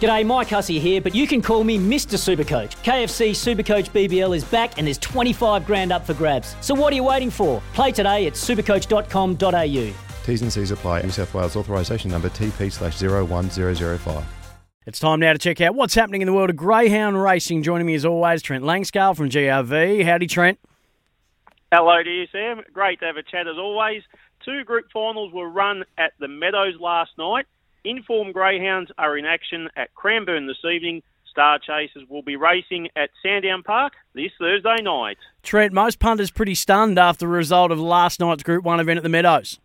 G'day, Mike Hussey here, but you can call me Mr. Supercoach. KFC Supercoach BBL is back and there's 25 grand up for grabs. So what are you waiting for? Play today at supercoach.com.au. T's and C's apply. New South Wales authorisation number TP slash 01005. It's time now to check out what's happening in the world of greyhound racing. Joining me as always, Trent Langskaill from GRV. Howdy, Trent. Hello to you, Sam. Great to have a chat as always. Two group finals were run at the Meadows last night. Informed greyhounds are in action at Cranbourne this evening. Star Chasers will be racing at Sandown Park this Thursday night. Trent, most punters pretty stunned after the result of last night's Group 1 event at the Meadows.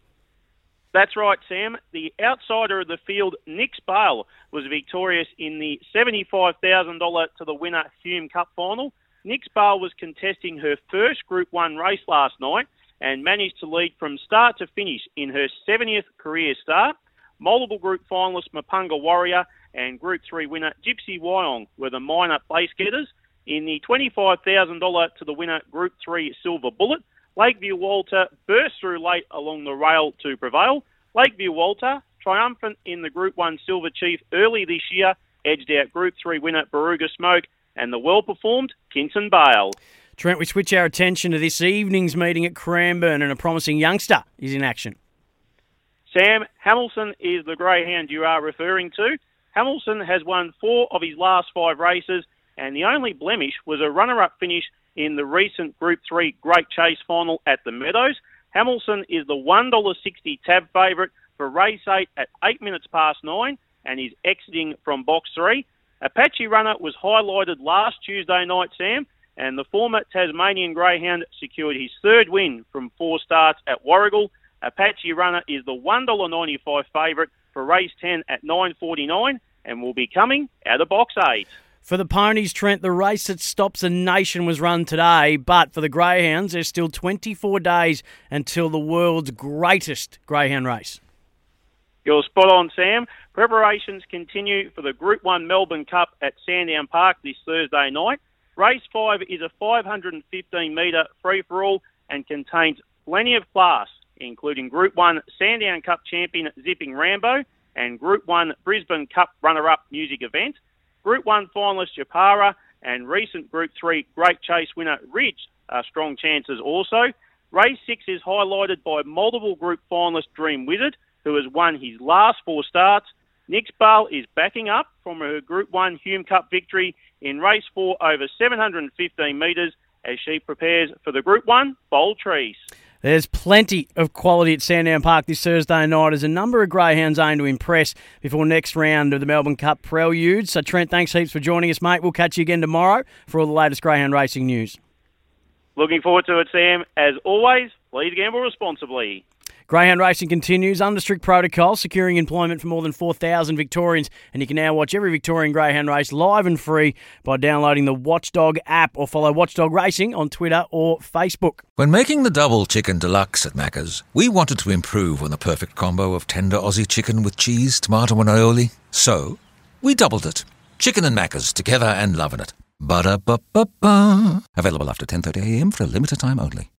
That's right, Sam. The outsider of the field, Nix Bale, was victorious in the $75,000 to the winner Hume Cup final. Nix Bale was contesting her first Group 1 race last night and managed to lead from start to finish in her 70th career start. Multiple group finalists Mapunga Warrior and Group 3 winner Gypsy Wyong were the minor place getters. In the $25,000 to the winner Group 3 Silver Bullet, Lakeview Walter burst through late along the rail to prevail. Lakeview Walter, triumphant in the Group 1 Silver Chief early this year, edged out Group 3 winner Baruga Smoke and the well-performed Kinson Bale. Trent, we switch our attention to this evening's meeting at Cranbourne and a promising youngster is in action. Sam Hamilton is the greyhound you are referring to. Hamilton has won four of his last five races, and the only blemish was a runner up finish in the recent Group 3 Great Chase final at the Meadows. Hamilton is the $1.60 tab favourite for race 8 at 8 minutes past 9 and is exiting from box 3. Apache Runner was highlighted last Tuesday night, Sam, and the former Tasmanian Greyhound secured his third win from four starts at Warragul. Apache Runner is the $1.95 favourite for race 10 at 9.49 and will be coming out of box 8. For the ponies, Trent, the race that stops a nation was run today, but for the greyhounds, there's still 24 days until the world's greatest greyhound race. You're spot on, Sam. Preparations continue for the Group 1 Melbourne Cup at Sandown Park this Thursday night. Race 5 is a 515 metre free for all and contains plenty of class, including Group 1 Sandown Cup champion Zipping Rambo and Group 1 Brisbane Cup runner up music event. Group 1 finalist Japara and recent Group 3 Great Chase winner Ridge are strong chances also. Race 6 is highlighted by multiple group finalist Dream Wizard, who has won his last four starts. Nix Bale is backing up from her Group 1 Hume Cup victory in race 4 over 715 metres as she prepares for the Group 1 Bold Trease. There's plenty of quality at Sandown Park this Thursday night as a number of greyhounds aim to impress before next round of the Melbourne Cup Prelude. So, Trent, thanks heaps for joining us, mate. We'll catch you again tomorrow for all the latest greyhound racing news. Looking forward to it, Sam. As always, please gamble responsibly. Greyhound racing continues under strict protocol, securing employment for more than 4,000 Victorians. And you can now watch every Victorian Greyhound race live and free by downloading the Watchdog app or follow Watchdog Racing on Twitter or Facebook. When making the double chicken deluxe at Macca's, we wanted to improve on the perfect combo of tender Aussie chicken with cheese, tomato, and aioli. So, we doubled it. Chicken and Macca's together and loving it. Ba-da-ba-ba-ba. Available after 10.30am for a limited time only.